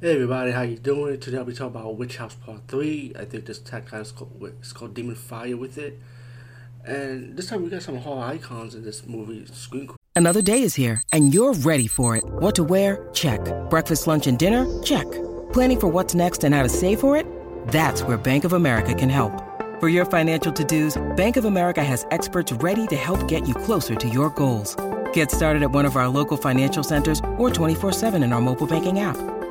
Hey everybody, how you doing? Today I'll be talking about Witchouse Part 3. I think this tag kind is called, it's called Demon Fire with it. And this time we got some horror icons in this movie, Screen Another day is here and you're ready for it. What to wear? Check. Breakfast, lunch, and dinner? Check. Planning for what's next and how to save for it? That's where Bank of America can help. For your financial to-dos, Bank of America has experts ready to help get you closer to your goals. Get started at one of our local financial centers or 24-7 in our mobile banking app.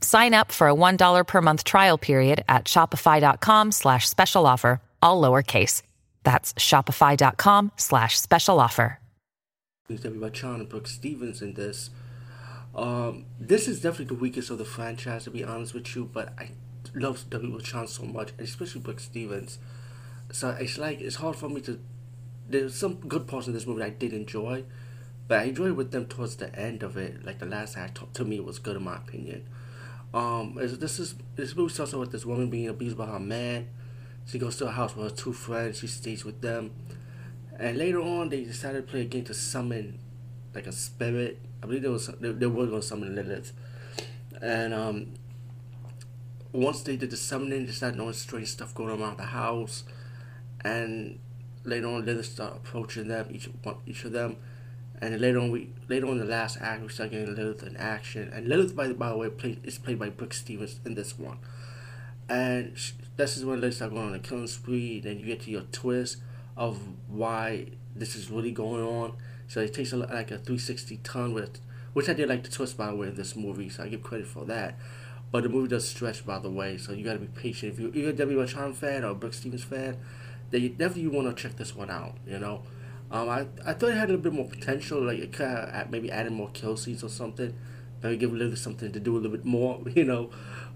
Sign up for a $1 per month trial period at shopify.com slash special offer, all lowercase. That's shopify.com slash special offer. And Brinke Stevens in this. Um, this is definitely the weakest of the franchise, to be honest with you, but I love Debbie Rochon so much, especially Brinke Stevens. So it's like, it's hard for me to. There's some good parts in this movie I did enjoy, but I enjoyed with them towards the end of it. Like the last act, to me, was good in my opinion. Um, this is this movie starts off with this woman being abused by her man. She goes to a house with her two friends. She stays with them, and later on they decided to play a game to summon like a spirit. I believe there was they, they were going to summon Lilith, and um, once they did the summoning, they started knowing strange stuff going around the house, and later on Lilith started approaching them each one each of them and then later on, we later on in the last act, we start getting Lilith in action. And Lilith, by, the, by the way, play, is played by Brinke Stevens in this one. And she, this is when Lilith start going on a killing spree. Then you get to your twist of why this is really going on. So it takes a, like a 360 ton with, which I did like the twist by the way in this movie. So I give credit for that. But the movie does stretch by the way, so you gotta be patient. If you're, a Debbie Rochon fan or a Brinke Stevens fan, then you definitely want to check this one out. You know. Um, I, I thought it had a little bit more potential, like it could have maybe added more kill scenes or something, maybe give a little something to do a little bit more, you know.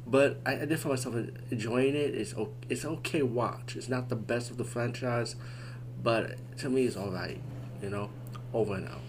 But I, I did find myself enjoying it. It's it's okay watch. It's not the best of the franchise, but to me it's all right, you know. Over and out.